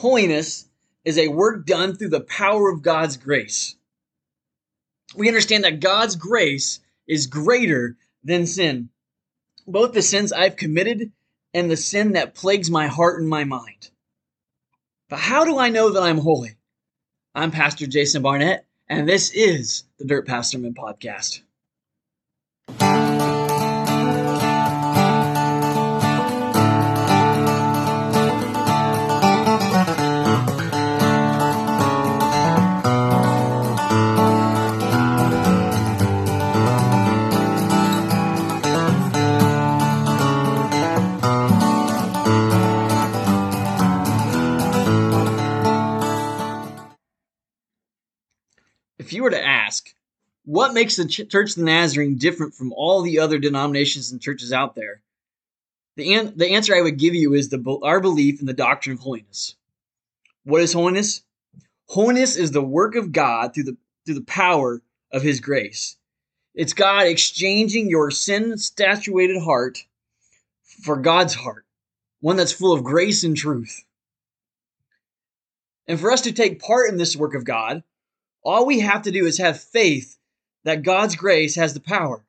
holiness is a work done through the power of God's grace. We understand that God's grace is greater than sin, both the sins I've committed and the sin that plagues my heart and my mind. But how do I know that I'm holy? I'm Pastor Jason Barnett, and this is the Dirt Path Pastor Podcast. What makes the Ch- Church of the Nazarene different from all the other denominations and churches out there? The, an- the answer I would give you is the, our belief in the doctrine of holiness. What is holiness? Holiness is the work of God through the, through the power of His grace. It's God exchanging your sin statuated heart for God's heart, one that's full of grace and truth. And for us to take part in this work of God, all we have to do is have faith that God's grace has the power.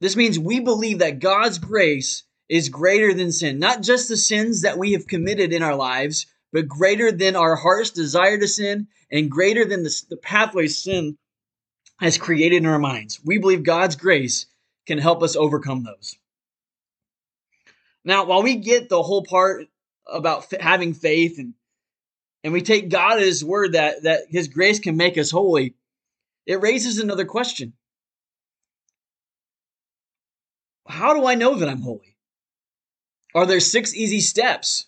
This means we believe that God's grace is greater than sin, not just the sins that we have committed in our lives, but greater than our heart's desire to sin and greater than the, the pathway sin has created in our minds. We believe God's grace can help us overcome those. Now, while we get the whole part about f- having faith and and we take God at his word that that his grace can make us holy, it raises another question. How do I know that I'm holy? Are there six easy steps?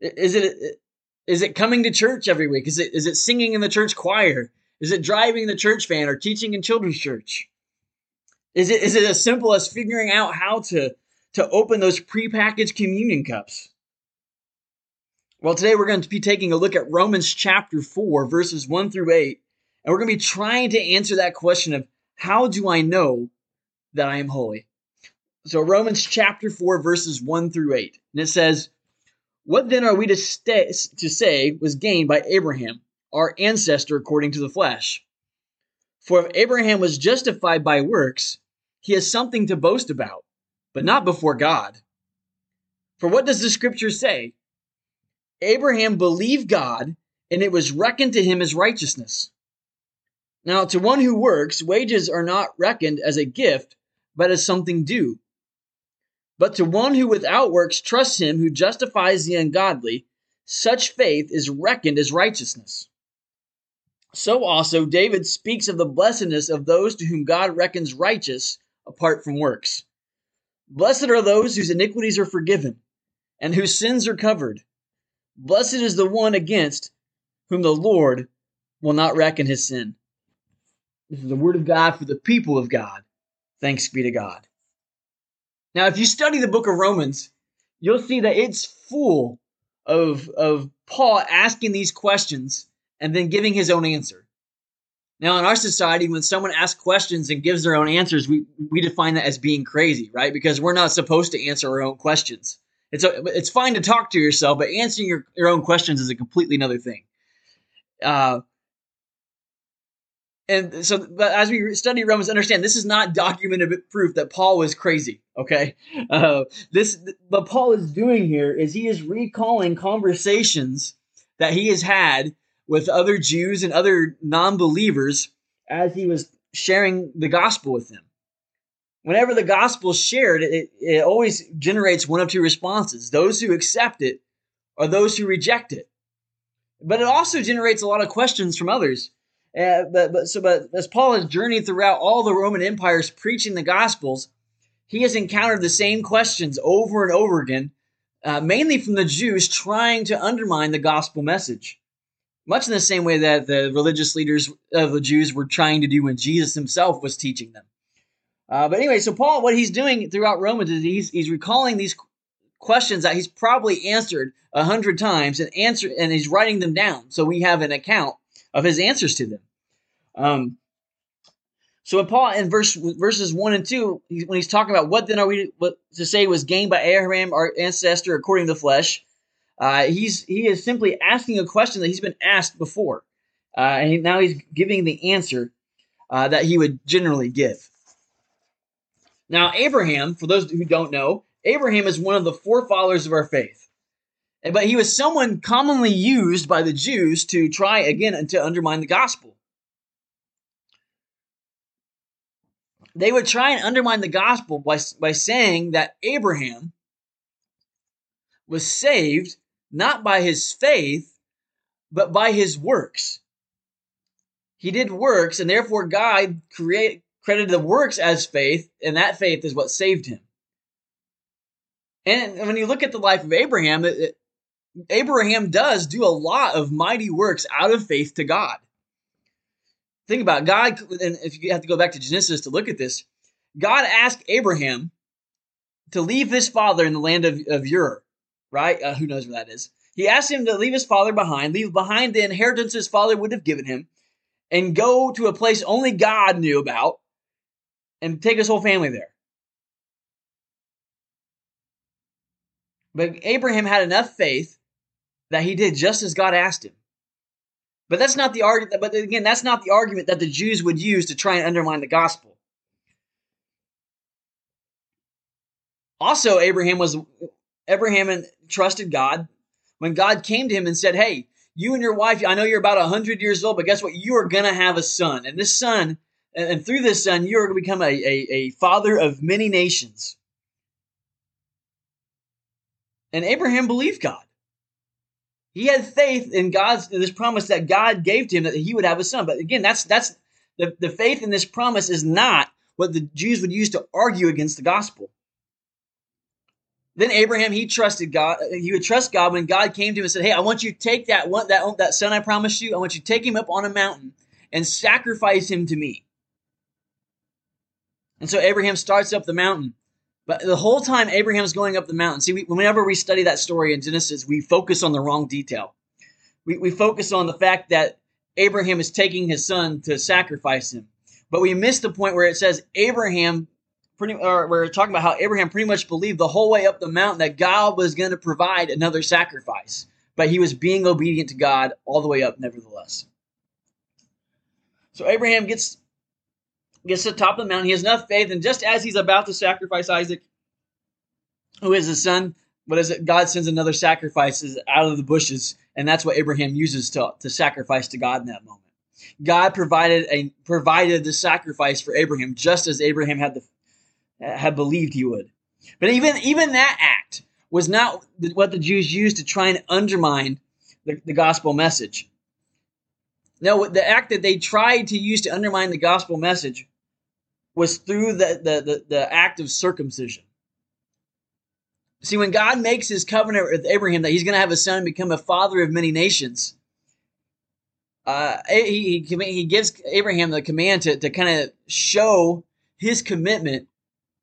Is it is it coming to church every week? Is it is it singing in the church choir? Is it driving the church van or teaching in children's church? Is it is it as simple as figuring out how to to open those prepackaged communion cups? Well, today we're going to be taking a look at Romans chapter 4, verses 1 through 8, and we're going to be trying to answer that question of how do I know that I am holy? So, Romans chapter 4, verses 1 through 8, and it says, What then are we to, to say was gained by Abraham, our ancestor according to the flesh? For if Abraham was justified by works, he has something to boast about, but not before God. For what does the scripture say? Abraham believed God, and it was reckoned to him as righteousness. Now, to one who works, wages are not reckoned as a gift, but as something due. But to one who without works trusts him who justifies the ungodly, such faith is reckoned as righteousness. So also, David speaks of the blessedness of those to whom God reckons righteous apart from works. Blessed are those whose iniquities are forgiven and whose sins are covered. Blessed is the one against whom the Lord will not reckon his sin. This is the word of God for the people of God. Thanks be to God. Now, if you study the book of Romans, you'll see that it's full of, of Paul asking these questions and then giving his own answer. Now, in our society, when someone asks questions and gives their own answers, we, we define that as being crazy, right? Because we're not supposed to answer our own questions. It's a, it's fine to talk to yourself, but answering your, your own questions is a completely another thing. Uh, and so, but as we study Romans, understand this is not documented proof that Paul was crazy. Okay, uh, this what Paul is doing here is he is recalling conversations that he has had with other Jews and other non-believers as he was sharing the gospel with them whenever the gospel is shared, it, it always generates one of two responses those who accept it or those who reject it. But it also generates a lot of questions from others. Uh, but, but so but as Paul has journeyed throughout all the Roman empires preaching the gospels, he has encountered the same questions over and over again, uh, mainly from the Jews trying to undermine the gospel message. Much in the same way that the religious leaders of the Jews were trying to do when Jesus himself was teaching them. Uh, but anyway, so Paul, what he's doing throughout Romans is he's, he's recalling these questions that he's probably answered a hundred times and answer and he's writing them down so we have an account of his answers to them. Um, so in Paul in verse verses one and two, when he's talking about what then are we what to say was gained by Abraham, our ancestor according to the flesh, Uh, he's he is simply asking a question that he's been asked before, uh, and now he's giving the answer uh, that he would generally give. Now, Abraham, for those who don't know, Abraham is one of the forefathers of our faith, but he was someone commonly used by the Jews to try again and to undermine the gospel. They would try and undermine the gospel by, by saying that Abraham was saved not by his faith, but by his works. He did works, and therefore God create, credited the works as faith, and that faith is what saved him. And when you look at the life of Abraham, it, Abraham does do a lot of mighty works out of faith to God. Think about. God, and if you have to go back to Genesis to look at this, God asked Abraham to leave his father in the land of, of Ur right? Uh, who knows where that is? He asked him to leave his father behind, leave behind the inheritance his father would have given him, and go to a place only God knew about, and take his whole family there. But Abraham had enough faith that he did just as God asked him. But that's not the argument. But again, that's not the argument that the Jews would use to try and undermine the gospel. Also, Abraham was Abraham and trusted God when God came to him and said, Hey, you and your wife, I know you're about 100 years old, but guess what? You are going to have a son. And this son, and through this son, you are going to become a, a, a father of many nations. And Abraham believed God. He had faith in God's in this promise that God gave to him that he would have a son. But again, that's that's the, the faith in this promise is not what the Jews would use to argue against the gospel. Then Abraham, he trusted God. He would trust God when God came to him and said, "Hey, I want you to take that one, that that son I promised you. I want you to take him up on a mountain and sacrifice him to me." And so Abraham starts up the mountain. But the whole time Abraham's going up the mountain, see, we, whenever we study that story in Genesis, we focus on the wrong detail. We, we focus on the fact that Abraham is taking his son to sacrifice him. But we miss the point where it says Abraham pretty or we're talking about how Abraham pretty much believed the whole way up the mountain that God was going to provide another sacrifice, but he was being obedient to God all the way up nevertheless. So Abraham gets gets to the top of the mountain. He has enough faith, and just as he's about to sacrifice Isaac, who is his son, what is it? God sends another sacrifice out of the bushes, and that's what Abraham uses to, to sacrifice to God in that moment. God provided a provided the sacrifice for Abraham, just as Abraham had the had believed he would. But even even that act was not what the Jews used to try and undermine the, the gospel message. No, the act that they tried to use to undermine the gospel message was through the, the, the, the act of circumcision. See, when God makes his covenant with Abraham that he's going to have a son become a father of many nations, uh, he, he, he gives Abraham the command to, to kind of show his commitment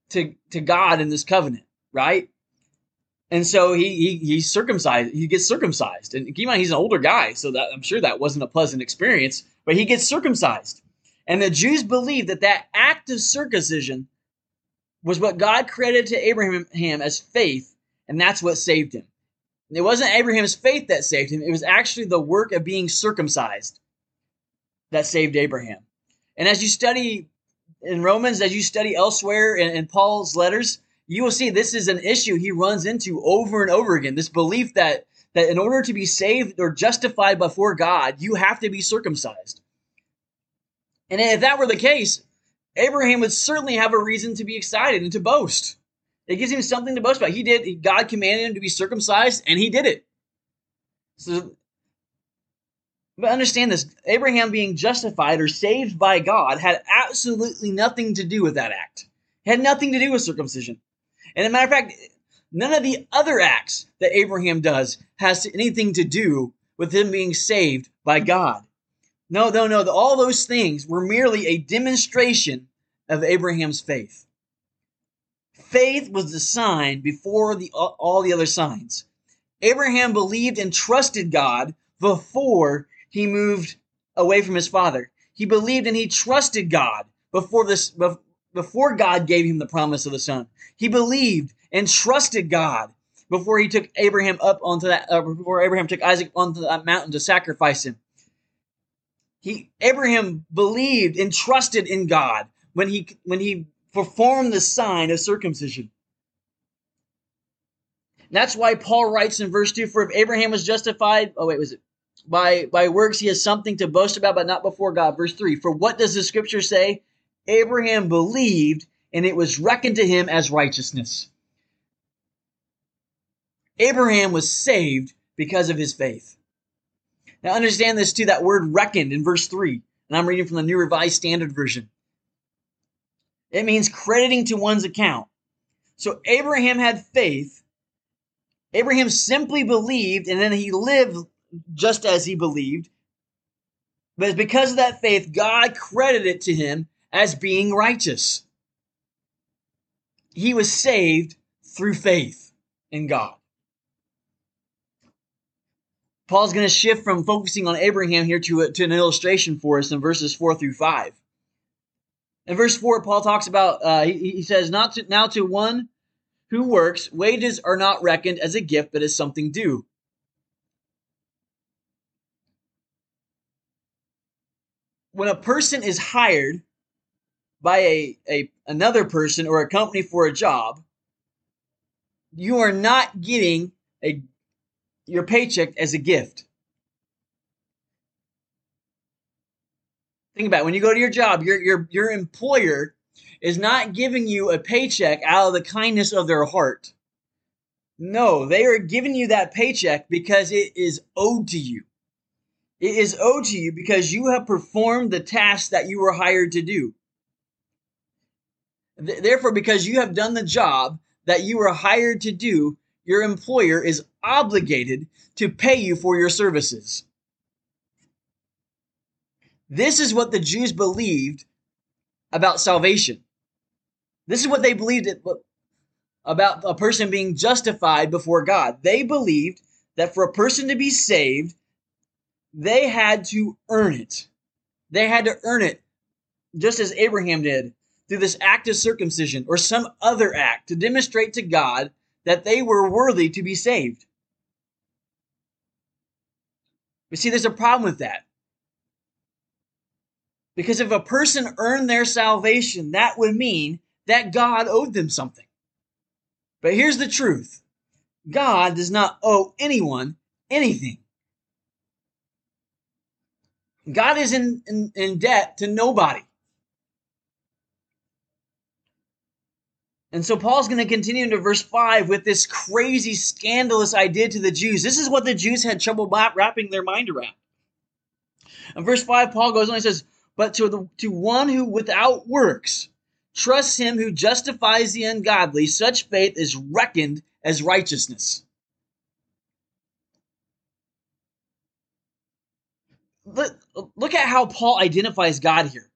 to, to God in this covenant, right? And so he, he he's circumcised. He gets circumcised, and keep in mind he's an older guy, so that I'm sure that wasn't a pleasant experience. But he gets circumcised, and the Jews believed that that act of circumcision was what God credited to Abraham as faith, and that's what saved him. It wasn't Abraham's faith that saved him; it was actually the work of being circumcised that saved Abraham. And as you study in Romans, as you study elsewhere in, in Paul's letters, you will see this is an issue he runs into over and over again. This belief that that in order to be saved or justified before God, you have to be circumcised. And if that were the case, Abraham would certainly have a reason to be excited and to boast. It gives him something to boast about. He did. God commanded him to be circumcised, and he did it. So but understand this Abraham being justified or saved by God had absolutely nothing to do with that act. It had nothing to do with circumcision. And as a matter of fact, none of the other acts that Abraham does has anything to do with him being saved by God. No, no, no. All those things were merely a demonstration of Abraham's faith. Faith was the sign before the, all the other signs. Abraham believed and trusted God before he moved away from his father. He believed and he trusted God before this before God gave him the promise of the son. He believed and trusted God before he took Abraham up onto that, uh, before Abraham took Isaac onto that mountain to sacrifice him. He Abraham believed and trusted in God when he when he performed the sign of circumcision. That's why Paul writes in verse 2 For if Abraham was justified, oh, wait, was it? By, by works, he has something to boast about, but not before God. Verse 3 For what does the scripture say? Abraham believed, and it was reckoned to him as righteousness. Abraham was saved because of his faith. Now, understand this too that word reckoned in verse 3, and I'm reading from the New Revised Standard Version. It means crediting to one's account. So Abraham had faith. Abraham simply believed, and then he lived just as he believed. But because of that faith, God credited it to him as being righteous. He was saved through faith in God. Paul's going to shift from focusing on Abraham here to, a, to an illustration for us in verses 4 through 5. In verse 4, Paul talks about, uh, he, he, says, Not to, Now to one who works, wages are not reckoned as a gift, but as something due. When a person is hired by a, a another person or a company for a job, you are not getting a your paycheck as a gift. Think about it. when you go to your job, your your your employer is not giving you a paycheck out of the kindness of their heart. No, they are giving you that paycheck because it is owed to you. It is owed to you because you have performed the task that you were hired to do. Therefore, because you have done the job that you were hired to do, your employer is obligated to pay you for your services. This is what the Jews believed about salvation. This is what they believed about a person being justified before God. They believed that for a person to be saved, they had to earn it. They had to earn it, just as Abraham did through this act of circumcision or some other act to demonstrate to God that they were worthy to be saved. But see, there's a problem with that. Because if a person earned their salvation, that would mean that God owed them something. But here's the truth God does not owe anyone anything. God is in, in, in debt to nobody. And so Paul's going to continue into verse 5 with this crazy, scandalous idea to the Jews. This is what the Jews had trouble wrapping their mind around. In verse 5, Paul goes on and says, But to, the, to one who without works trusts him who justifies the ungodly, such faith is reckoned as righteousness. Look, look at how Paul identifies God here.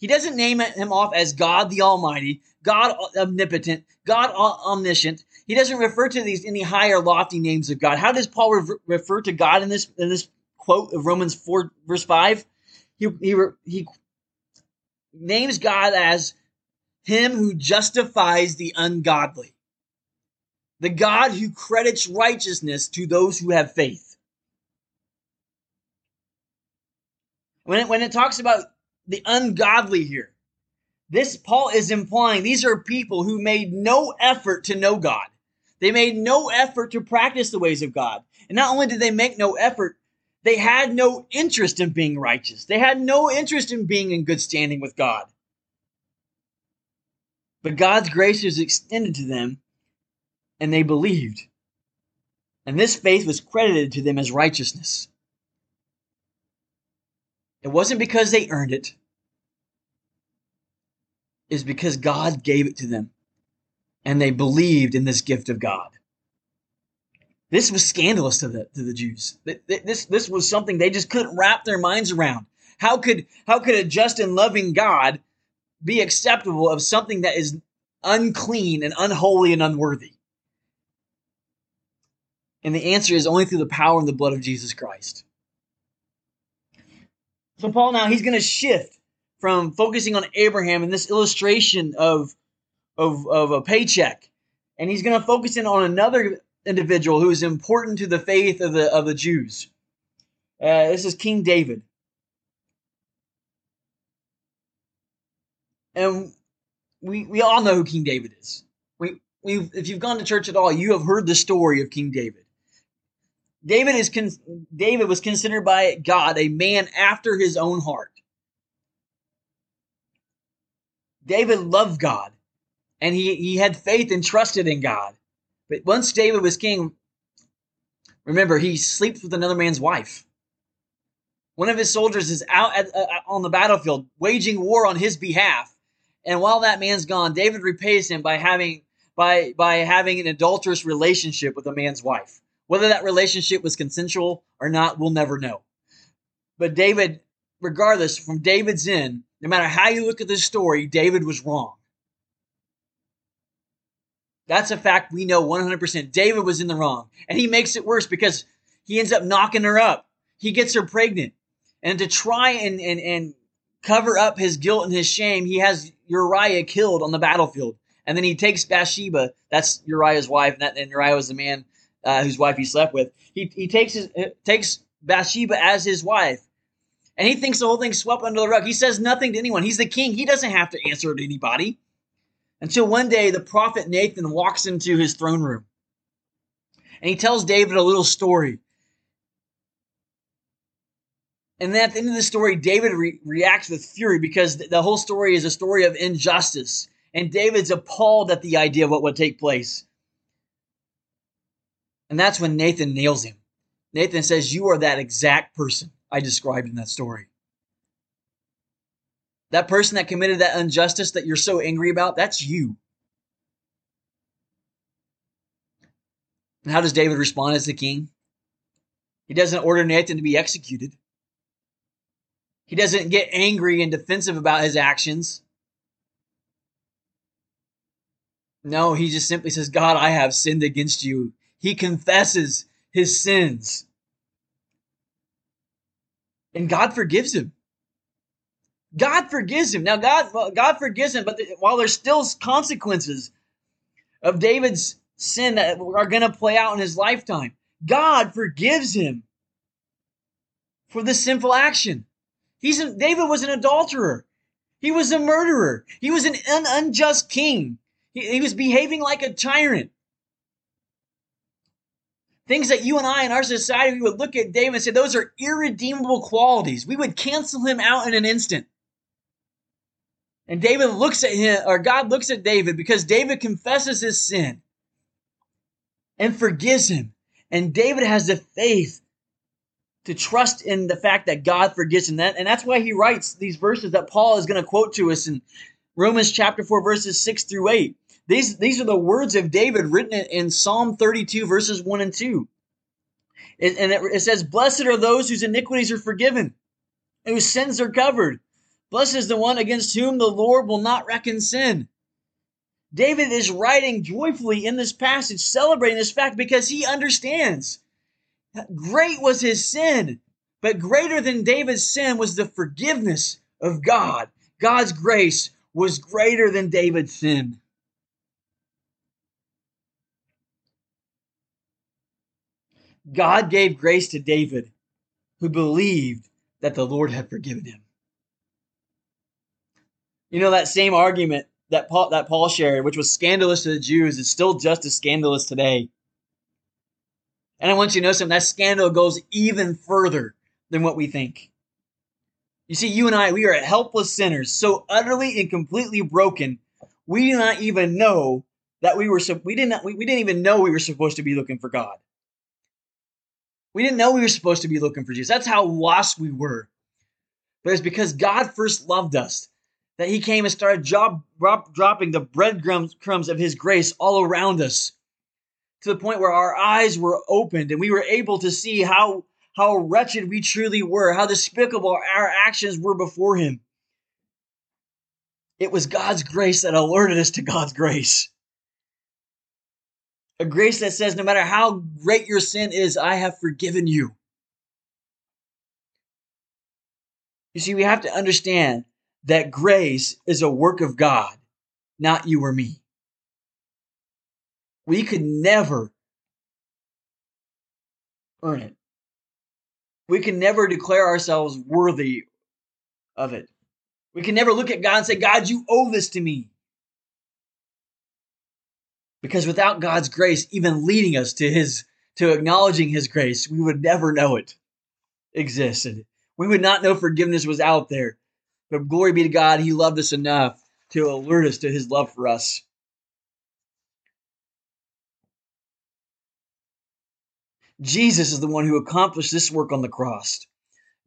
He doesn't name him off as God the Almighty, God omnipotent, God omniscient. He doesn't refer to these any higher lofty names of God. How does Paul re- refer to God in this in this quote of Romans four verse five? He he he names God as him who justifies the ungodly, the God who credits righteousness to those who have faith. When it, when it talks about the ungodly here. This Paul is implying these are people who made no effort to know God. They made no effort to practice the ways of God. And not only did they make no effort, they had no interest in being righteous. They had no interest in being in good standing with God. But God's grace was extended to them, and they believed. And this faith was credited to them as righteousness. It wasn't because they earned it. it, is because God gave it to them and they believed in this gift of God. This was scandalous to the, to the Jews. This, this was something they just couldn't wrap their minds around. How could, how could a just and loving God be acceptable of something that is unclean and unholy and unworthy? And the answer is only through the power and the blood of Jesus Christ. So Paul now he's going to shift from focusing on Abraham and this illustration of of of a paycheck, and he's going to focus in on another individual who is important to the faith of the of the Jews. Uh, this is King David. And we, we all know who King David is. We, we if you've gone to church at all, you have heard the story of King David. David is con- David was considered by God a man after his own heart. David loved God and he, he had faith and trusted in God. But once David was king, remember, he sleeps with another man's wife. One of his soldiers is out at, uh, on the battlefield waging war on his behalf. And while that man's gone, David repays him by having by by having an adulterous relationship with a man's wife. Whether that relationship was consensual or not, we'll never know. But David, regardless, from David's end, no matter how you look at this story, David was wrong. That's a fact we know 100%. David was in the wrong. And he makes it worse because he ends up knocking her up. He gets her pregnant. And to try and, and, and cover up his guilt and his shame, he has Uriah killed on the battlefield. And then he takes Bathsheba, that's Uriah's wife, and, that, and Uriah was the man uh, whose wife he slept with. He, he takes, his, uh, takes Bathsheba as his wife. And he thinks the whole thing's swept under the rug. He says nothing to anyone. He's the king. He doesn't have to answer to anybody. Until one day, the prophet Nathan walks into his throne room. And he tells David a little story. And then at the end of the story, David re- reacts with fury because the whole story is a story of injustice. And David's appalled at the idea of what would take place. And that's when Nathan nails him. Nathan says, You are that exact person I described in that story. That person that committed that injustice that you're so angry about, that's you. And how does David respond as the king? He doesn't order Nathan to be executed. He doesn't get angry and defensive about his actions. No, he just simply says, God, I have sinned against you. He confesses his sins. And God forgives him. God forgives him. Now, God, God forgives him, but while there's still consequences of David's sin that are going to play out in his lifetime, God forgives him for this sinful action. He's a, David was an adulterer. He was a murderer. He was an un, unjust king. He, he was behaving like a tyrant. Things that you and I in our society we would look at David and say those are irredeemable qualities. We would cancel him out in an instant. And David looks at him, or God looks at David because David confesses his sin and forgives him. And David has the faith to trust in the fact that God forgives him. That, And that's why he writes these verses that Paul is going to quote to us in Romans chapter 4, verses 6 through 8. These, these are the words of David written in Psalm 32, verses 1 and 2. and it, it says, Blessed are those whose iniquities are forgiven, whose sins are covered. Blessed is the one against whom the Lord will not reckon sin. David is writing joyfully in this passage, celebrating this fact because he understands. Great was his sin, but greater than David's sin was the forgiveness of God. God's grace was greater than David's sin. God gave grace to David, who believed that the Lord had forgiven him. You know, that same argument that Paul, that Paul shared, which was scandalous to the Jews, is still just as scandalous today. And I want you to know something that scandal goes even further than what we think. You see, you and I, we are helpless sinners, so utterly and completely broken, we do not even know that we were we didn't we, we didn't even know we were supposed to be looking for God. We didn't know we were supposed to be looking for Jesus. That's how lost we were. But it's because God first loved us that he came and started job, drop, dropping the breadcrumbs crumbs of his grace all around us to the point where our eyes were opened and we were able to see how, how wretched we truly were, how despicable our actions were before him. It was God's grace that alerted us to God's grace. A grace that says, no matter how great your sin is, I have forgiven you. You see, we have to understand that grace is a work of God, not you or me. We could never earn it. We can never declare ourselves worthy of it. We can never look at God and say, God, you owe this to me. Because without God's grace, even leading us to his to acknowledging his grace, we would never know it existed. We would not know forgiveness was out there. But glory be to God, he loved us enough to alert us to his love for us. Jesus is the one who accomplished this work on the cross.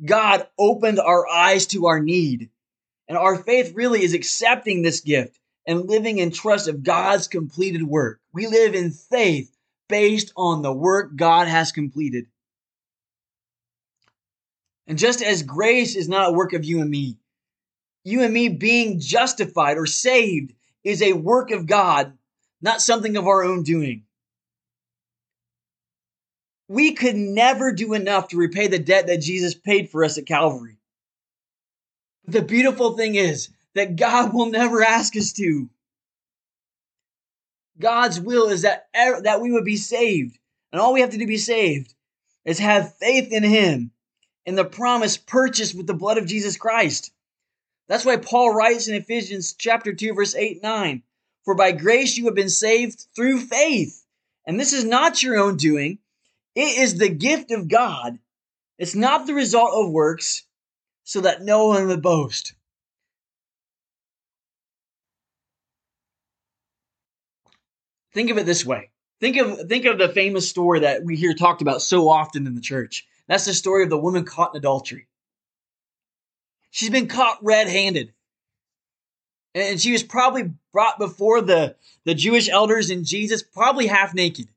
God opened our eyes to our need. And our faith really is accepting this gift and living in trust of God's completed work. We live in faith based on the work God has completed. And just as grace is not a work of you and me, you and me being justified or saved is a work of God, not something of our own doing. We could never do enough to repay the debt that Jesus paid for us at Calvary. The beautiful thing is that God will never ask us to. God's will is that, that we would be saved. And all we have to do to be saved is have faith in Him and the promise purchased with the blood of Jesus Christ. That's why Paul writes in Ephesians chapter 2 verse 8 9, "For by grace you have been saved through faith." And this is not your own doing. It is the gift of God. It's not the result of works, so that no one would boast. Think of it this way. Think of think of the famous story that we hear talked about so often in the church. That's the story of the woman caught in adultery. She's been caught red-handed. And she was probably brought before the, the Jewish elders and Jesus, probably half naked,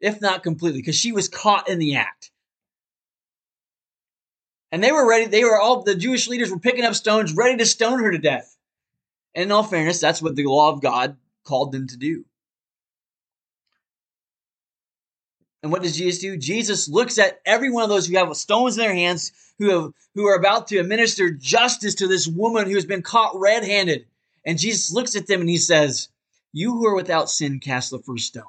if not completely, because she was caught in the act. And they were ready, they were all, the Jewish leaders were picking up stones, ready to stone her to death. And in all fairness, that's what the law of God called them to do. And what does Jesus do? Jesus looks at every one of those who have stones in their hands, who have who are about to administer justice to this woman who has been caught red-handed. And Jesus looks at them and he says, "You who are without sin, cast the first stone."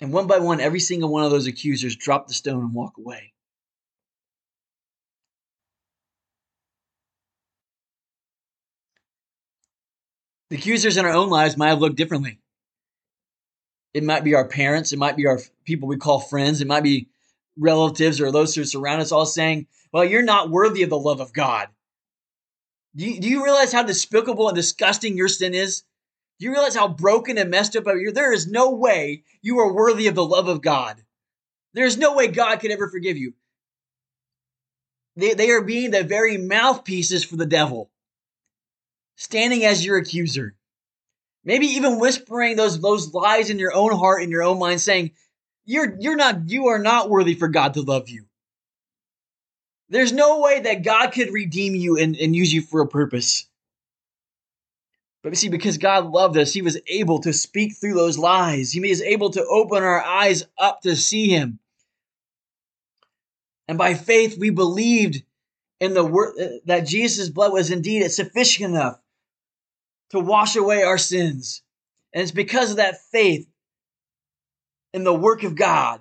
And one by one, every single one of those accusers drop the stone and walk away. The accusers in our own lives might have looked differently. It might be our parents, it might be our people we call friends, it might be relatives or those who surround us all saying, Well, you're not worthy of the love of God. Do you, do you realize how despicable and disgusting your sin is? Do you realize how broken and messed up you are? There is no way you are worthy of the love of God. There is no way God could ever forgive you. They, they are being the very mouthpieces for the devil, standing as your accuser. Maybe even whispering those, those lies in your own heart, in your own mind, saying, you're, you're not, you are not worthy for God to love you. There's no way that God could redeem you and, and use you for a purpose. But see, because God loved us, He was able to speak through those lies. He was able to open our eyes up to see Him. And by faith, we believed in the word uh, that Jesus' blood was indeed sufficient enough to wash away our sins. And it's because of that faith in the work of God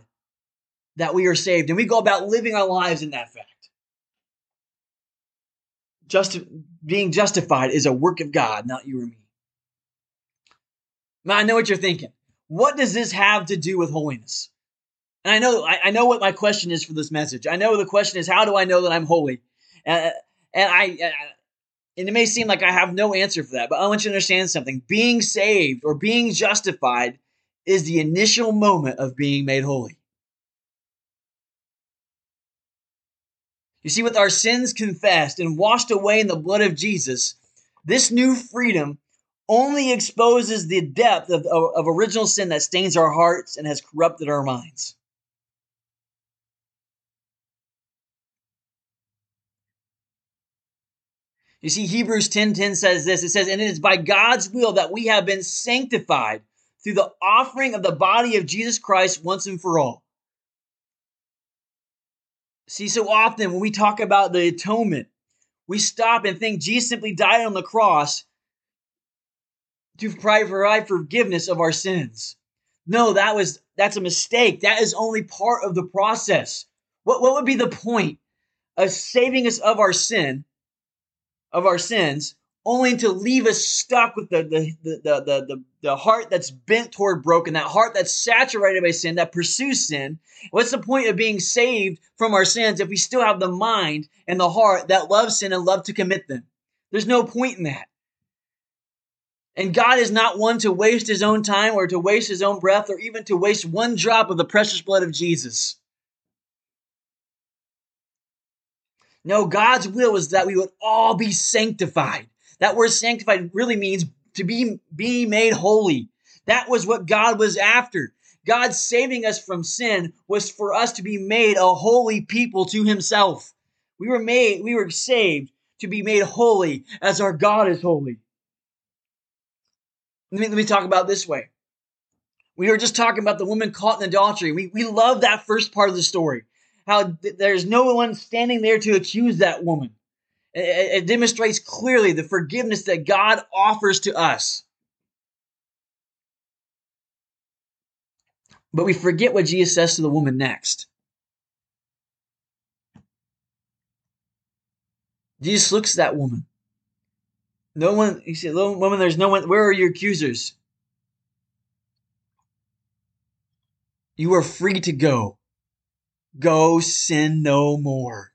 that we are saved. And we go about living our lives in that fact. Just being justified is a work of God, not you or me. Now I know what you're thinking. What does this have to do with holiness? And I know I, I know what my question is for this message. I know the question is how do I know that I'm holy? Uh, and I, and it may seem like I have no answer for that, but I want you to understand something. Being saved or being justified is the initial moment of being made holy. You see, with our sins confessed and washed away in the blood of Jesus, this new freedom only exposes the depth of, of, of original sin that stains our hearts and has corrupted our minds. You see, Hebrews 10 10 says this it says, And it is by God's will that we have been sanctified through the offering of the body of Jesus Christ once and for all. See, so often when we talk about the atonement, we stop and think Jesus simply died on the cross to provide forgiveness of our sins. No, that was that's a mistake. That is only part of the process. What, what would be the point of saving us of our sin, of our sins, only to leave us stuck with the, the, the, the, the, the, heart that's bent toward broken, that heart that's saturated by sin, that pursues sin. What's the point of being saved from our sins if we still have the mind and the heart that loves sin and love to commit them? There's no point in that. And God is not one to waste his own time or to waste his own breath or even to waste one drop of the precious blood of Jesus. No, God's will is that we would all be sanctified. That word sanctified really means to be, be made holy. That was what God was after. God saving us from sin was for us to be made a holy people to himself. We were made, we were saved to be made holy as our God is holy. Let me, let me talk about this way. We were just talking about the woman caught in adultery. We, we love that first part of the story. How th- there's no one standing there to accuse that woman. It, it demonstrates clearly the forgiveness that God offers to us. But we forget what Jesus says to the woman next. Jesus looks at that woman. No one, he said, woman, there's no one, where are your accusers? You are free to go. Go sin no more.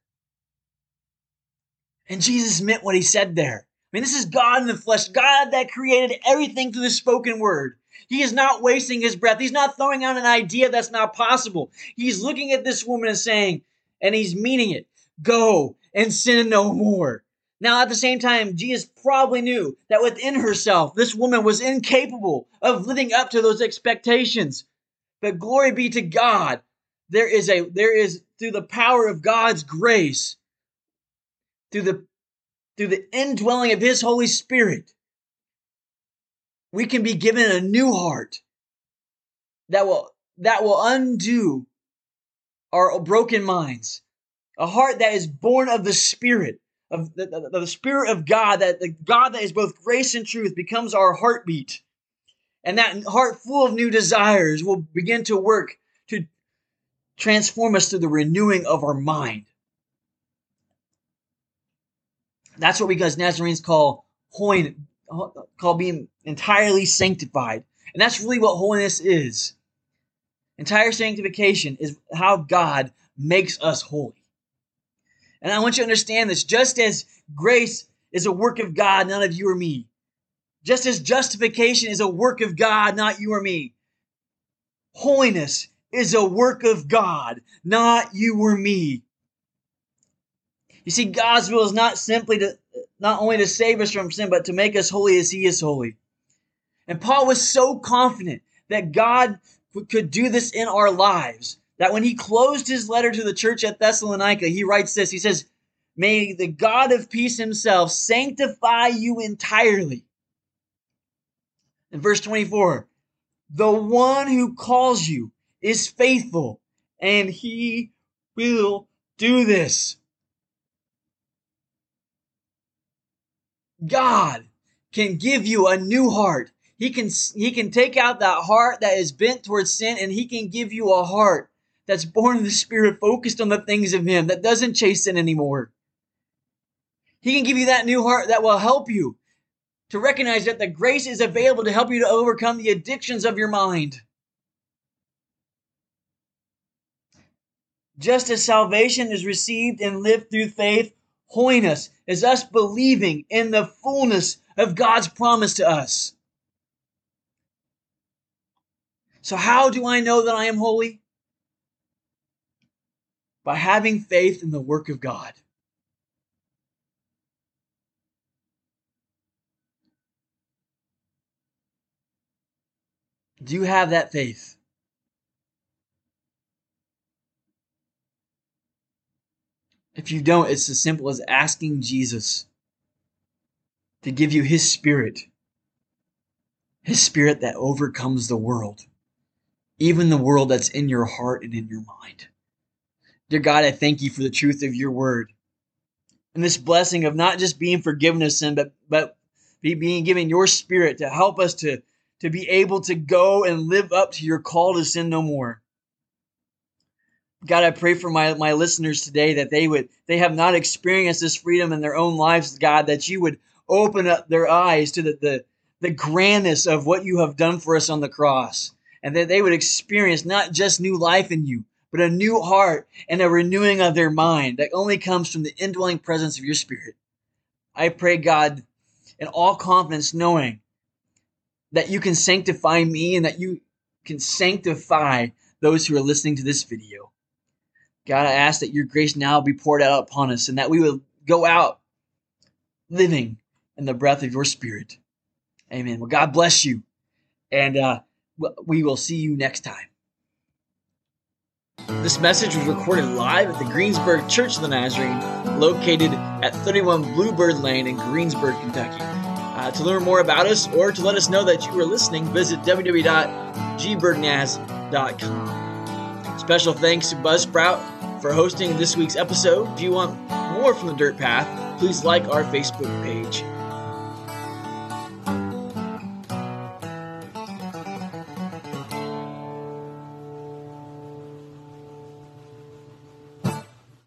And Jesus meant what he said there. I mean, this is God in the flesh, God that created everything through the spoken word. He is not wasting his breath. He's not throwing out an idea that's not possible. He's looking at this woman and saying, and he's meaning it go and sin no more. Now, at the same time, Jesus probably knew that within herself, this woman was incapable of living up to those expectations. But glory be to God, there is a, there is through the power of God's grace, through the through the indwelling of his Holy Spirit, we can be given a new heart that will that will undo our broken minds. A heart that is born of the Spirit, of the, the, the Spirit of God, that the God that is both grace and truth becomes our heartbeat. And that heart full of new desires will begin to work to transform us through the renewing of our mind. That's what we guys Nazarenes call holy, call being entirely sanctified. And that's really what holiness is. Entire sanctification is how God makes us holy. And I want you to understand this just as grace is a work of God, not of you or me. Just as justification is a work of God, not you or me. Holiness is a work of God, not you or me. You see, God's will is not simply to not only to save us from sin, but to make us holy as He is holy. And Paul was so confident that God could do this in our lives that when he closed his letter to the church at Thessalonica, he writes this. He says, May the God of peace himself sanctify you entirely. In verse 24, the one who calls you is faithful, and he will do this. God can give you a new heart. He can he can take out that heart that is bent towards sin and he can give you a heart that's born of the spirit focused on the things of him that doesn't chase sin anymore. He can give you that new heart that will help you to recognize that the grace is available to help you to overcome the addictions of your mind. Just as salvation is received and lived through faith, holiness is us believing in the fullness of God's promise to us. So, how do I know that I am holy? By having faith in the work of God. Do you have that faith? If you don't, it's as simple as asking Jesus to give you his spirit, his spirit that overcomes the world, even the world that's in your heart and in your mind. Dear God, I thank you for the truth of your word and this blessing of not just being forgiven of sin, but, but being given your spirit to help us to, to be able to go and live up to your call to sin no more. God, I pray for my, my listeners today that they would they have not experienced this freedom in their own lives, God, that you would open up their eyes to the, the, the grandness of what you have done for us on the cross. And that they would experience not just new life in you, but a new heart and a renewing of their mind that only comes from the indwelling presence of your spirit. I pray, God, in all confidence, knowing that you can sanctify me and that you can sanctify those who are listening to this video. God, I ask that your grace now be poured out upon us and that we will go out living in the breath of your spirit. Amen. Well, God bless you. And uh, we will see you next time. This message was recorded live at the Greensburg Church of the Nazarene, located at 31 Bluebird Lane in Greensburg, Kentucky. Uh, to learn more about us or to let us know that you are listening, visit www.gbirdnaz.com. Special thanks to Buzzsprout for hosting this week's episode. If you want more from the Dirt Path, please like our Facebook page.